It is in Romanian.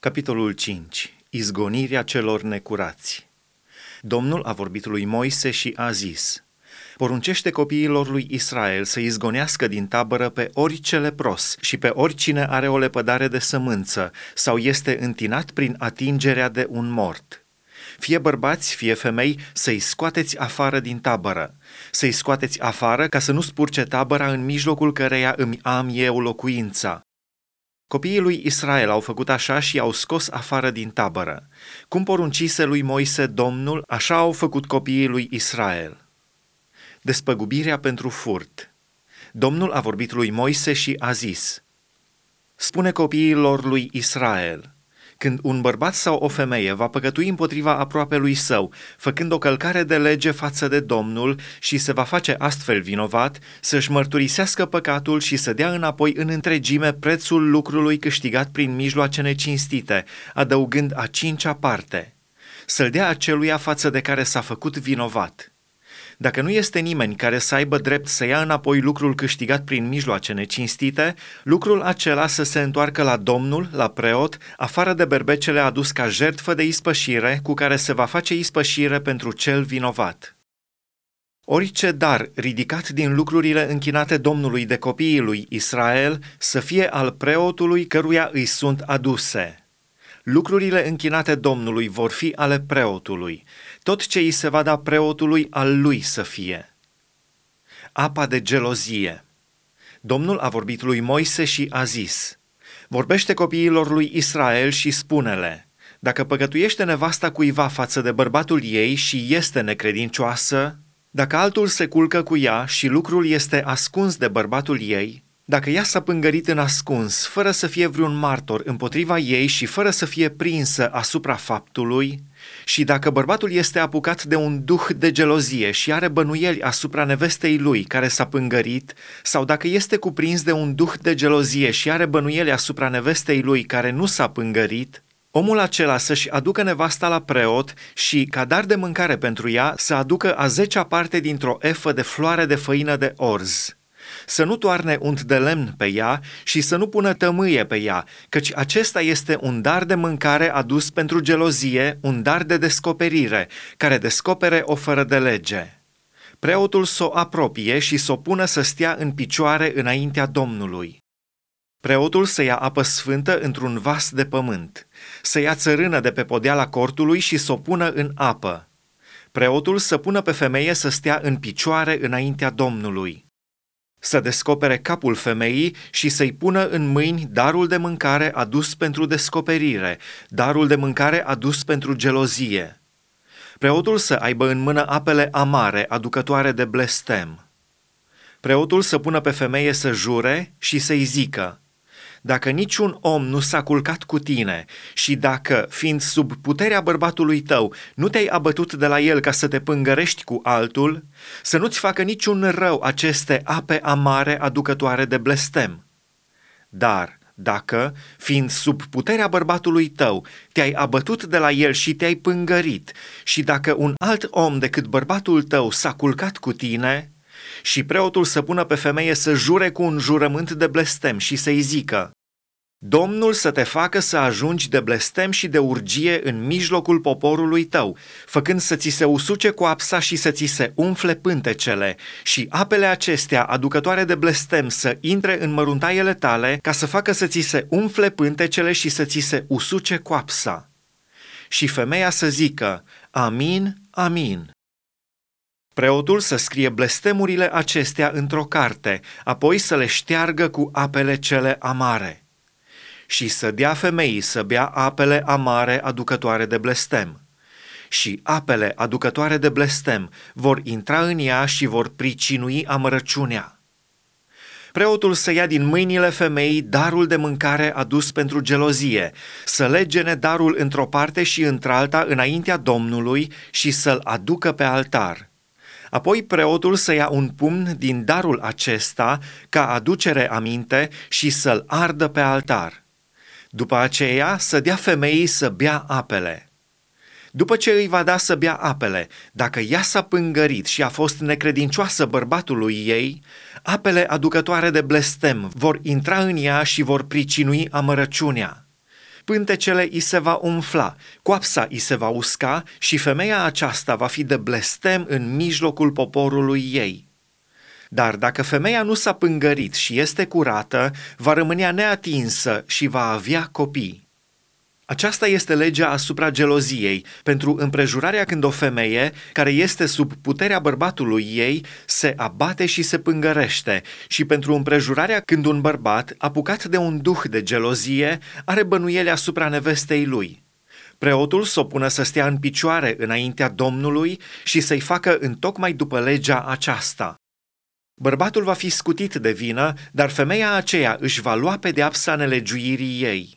Capitolul 5. Izgonirea celor necurați. Domnul a vorbit lui Moise și a zis, Poruncește copiilor lui Israel să izgonească din tabără pe orice lepros și pe oricine are o lepădare de sămânță sau este întinat prin atingerea de un mort. Fie bărbați, fie femei, să-i scoateți afară din tabără. Să-i scoateți afară ca să nu spurce tabăra în mijlocul căreia îmi am eu locuința Copiii lui Israel au făcut așa și au scos afară din tabără. Cum poruncise lui Moise Domnul, așa au făcut copiii lui Israel. Despăgubirea pentru furt. Domnul a vorbit lui Moise și a zis, Spune copiilor lui Israel, când un bărbat sau o femeie va păcătui împotriva aproape lui său, făcând o călcare de lege față de Domnul și se va face astfel vinovat, să-și mărturisească păcatul și să dea înapoi în întregime prețul lucrului câștigat prin mijloace necinstite, adăugând a cincea parte. Să-l dea aceluia față de care s-a făcut vinovat. Dacă nu este nimeni care să aibă drept să ia înapoi lucrul câștigat prin mijloace necinstite, lucrul acela să se întoarcă la Domnul, la preot, afară de berbecele adus ca jertfă de ispășire, cu care se va face ispășire pentru cel vinovat. Orice dar ridicat din lucrurile închinate Domnului de copiii lui Israel să fie al preotului căruia îi sunt aduse – Lucrurile închinate Domnului vor fi ale preotului. Tot ce îi se va da preotului al lui să fie. Apa de gelozie. Domnul a vorbit lui Moise și a zis, Vorbește copiilor lui Israel și spune-le, dacă păcătuiește nevasta cuiva față de bărbatul ei și este necredincioasă, dacă altul se culcă cu ea și lucrul este ascuns de bărbatul ei, dacă ea s-a pângărit în ascuns, fără să fie vreun martor împotriva ei și fără să fie prinsă asupra faptului, și dacă bărbatul este apucat de un duh de gelozie și are bănuieli asupra nevestei lui care s-a pângărit, sau dacă este cuprins de un duh de gelozie și are bănuieli asupra nevestei lui care nu s-a pângărit, omul acela să-și aducă nevasta la preot și, ca dar de mâncare pentru ea, să aducă a zecea parte dintr-o efă de floare de făină de orz să nu toarne unt de lemn pe ea și să nu pună tămâie pe ea, căci acesta este un dar de mâncare adus pentru gelozie, un dar de descoperire, care descopere o fără de lege. Preotul să o apropie și să o pună să stea în picioare înaintea Domnului. Preotul să ia apă sfântă într-un vas de pământ, să ia țărână de pe podeala cortului și să o pună în apă. Preotul să pună pe femeie să stea în picioare înaintea Domnului să descopere capul femeii și să-i pună în mâini darul de mâncare adus pentru descoperire, darul de mâncare adus pentru gelozie. Preotul să aibă în mână apele amare, aducătoare de blestem. Preotul să pună pe femeie să jure și să-i zică – dacă niciun om nu s-a culcat cu tine și dacă, fiind sub puterea bărbatului tău, nu te-ai abătut de la el ca să te pângărești cu altul, să nu-ți facă niciun rău aceste ape amare aducătoare de blestem. Dar, dacă, fiind sub puterea bărbatului tău, te-ai abătut de la el și te-ai pângărit, și dacă un alt om decât bărbatul tău s-a culcat cu tine, și preotul să pună pe femeie să jure cu un jurământ de blestem și să-i zică, Domnul să te facă să ajungi de blestem și de urgie în mijlocul poporului tău, făcând să ți se usuce coapsa și să ți se umfle pântecele, și apele acestea, aducătoare de blestem, să intre în măruntaiele tale, ca să facă să ți se umfle pântecele și să ți se usuce coapsa. Și femeia să zică, Amin, amin. Preotul să scrie blestemurile acestea într-o carte, apoi să le șteargă cu apele cele amare și să dea femeii să bea apele amare aducătoare de blestem. Și apele aducătoare de blestem vor intra în ea și vor pricinui amărăciunea. Preotul să ia din mâinile femeii darul de mâncare adus pentru gelozie, să legene darul într-o parte și într-alta înaintea Domnului și să-l aducă pe altar. Apoi preotul să ia un pumn din darul acesta ca aducere aminte și să-l ardă pe altar. După aceea să dea femeii să bea apele. După ce îi va da să bea apele, dacă ea s-a pângărit și a fost necredincioasă bărbatului ei, apele aducătoare de blestem vor intra în ea și vor pricinui amărăciunea. Pântecele îi se va umfla, coapsa îi se va usca și femeia aceasta va fi de blestem în mijlocul poporului ei. Dar dacă femeia nu s-a pângărit și este curată, va rămânea neatinsă și va avea copii. Aceasta este legea asupra geloziei, pentru împrejurarea când o femeie, care este sub puterea bărbatului ei, se abate și se pângărește, și pentru împrejurarea când un bărbat, apucat de un duh de gelozie, are bănuiele asupra nevestei lui. Preotul să o pună să stea în picioare înaintea Domnului și să-i facă întocmai după legea aceasta. Bărbatul va fi scutit de vină, dar femeia aceea își va lua pedeapsa nelegiuirii ei.